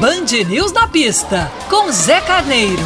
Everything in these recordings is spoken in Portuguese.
Band News na pista, com Zé Carneiro.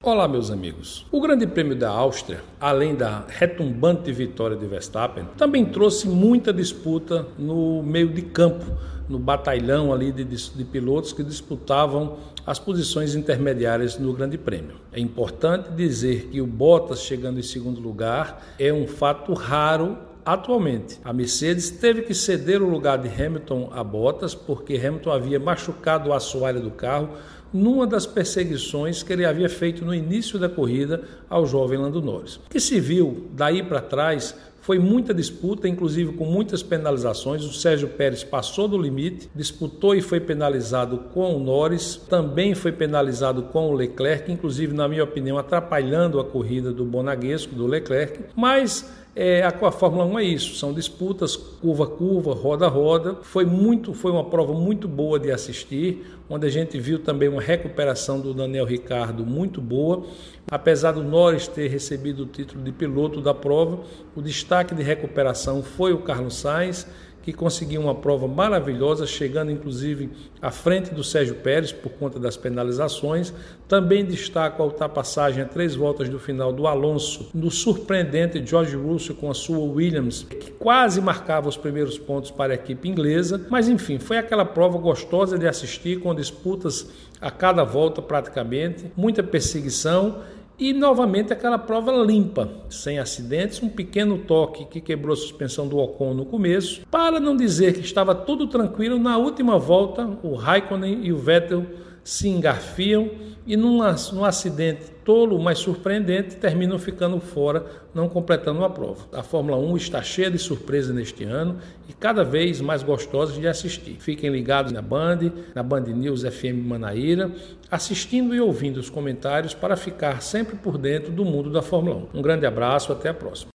Olá, meus amigos. O Grande Prêmio da Áustria, além da retumbante vitória de Verstappen, também trouxe muita disputa no meio de campo, no batalhão ali de, de, pilotos que disputavam as posições intermediárias no Grande Prêmio. É importante dizer que o Bottas chegando em segundo lugar é um fato raro Atualmente, a Mercedes teve que ceder o lugar de Hamilton a Bottas porque Hamilton havia machucado o assoalho do carro numa das perseguições que ele havia feito no início da corrida ao jovem Lando Norris. O que se viu daí para trás foi muita disputa, inclusive com muitas penalizações. O Sérgio Pérez passou do limite, disputou e foi penalizado com o Norris, também foi penalizado com o Leclerc, inclusive, na minha opinião, atrapalhando a corrida do Bonaguesco, do Leclerc. Mas é, a, a Fórmula 1 é isso, são disputas curva a curva, roda a roda. Foi muito, foi uma prova muito boa de assistir, onde a gente viu também uma recuperação do Daniel Ricardo muito boa. Apesar do Norris ter recebido o título de piloto da prova, o destaque de recuperação foi o Carlos Sainz que conseguiu uma prova maravilhosa, chegando inclusive à frente do Sérgio Pérez por conta das penalizações. Também destaco a ultrapassagem a três voltas do final do Alonso, no surpreendente George Russell com a sua Williams, que quase marcava os primeiros pontos para a equipe inglesa. Mas enfim, foi aquela prova gostosa de assistir, com disputas a cada volta praticamente, muita perseguição e novamente aquela prova limpa, sem acidentes, um pequeno toque que quebrou a suspensão do Ocon no começo. Para não dizer que estava tudo tranquilo, na última volta o Raikkonen e o Vettel se engarfiam e num, num acidente tolo, mas surpreendente, terminam ficando fora, não completando a prova. A Fórmula 1 está cheia de surpresas neste ano e cada vez mais gostosas de assistir. Fiquem ligados na Band, na Band News FM Manaíra, assistindo e ouvindo os comentários para ficar sempre por dentro do mundo da Fórmula 1. Um grande abraço, até a próxima.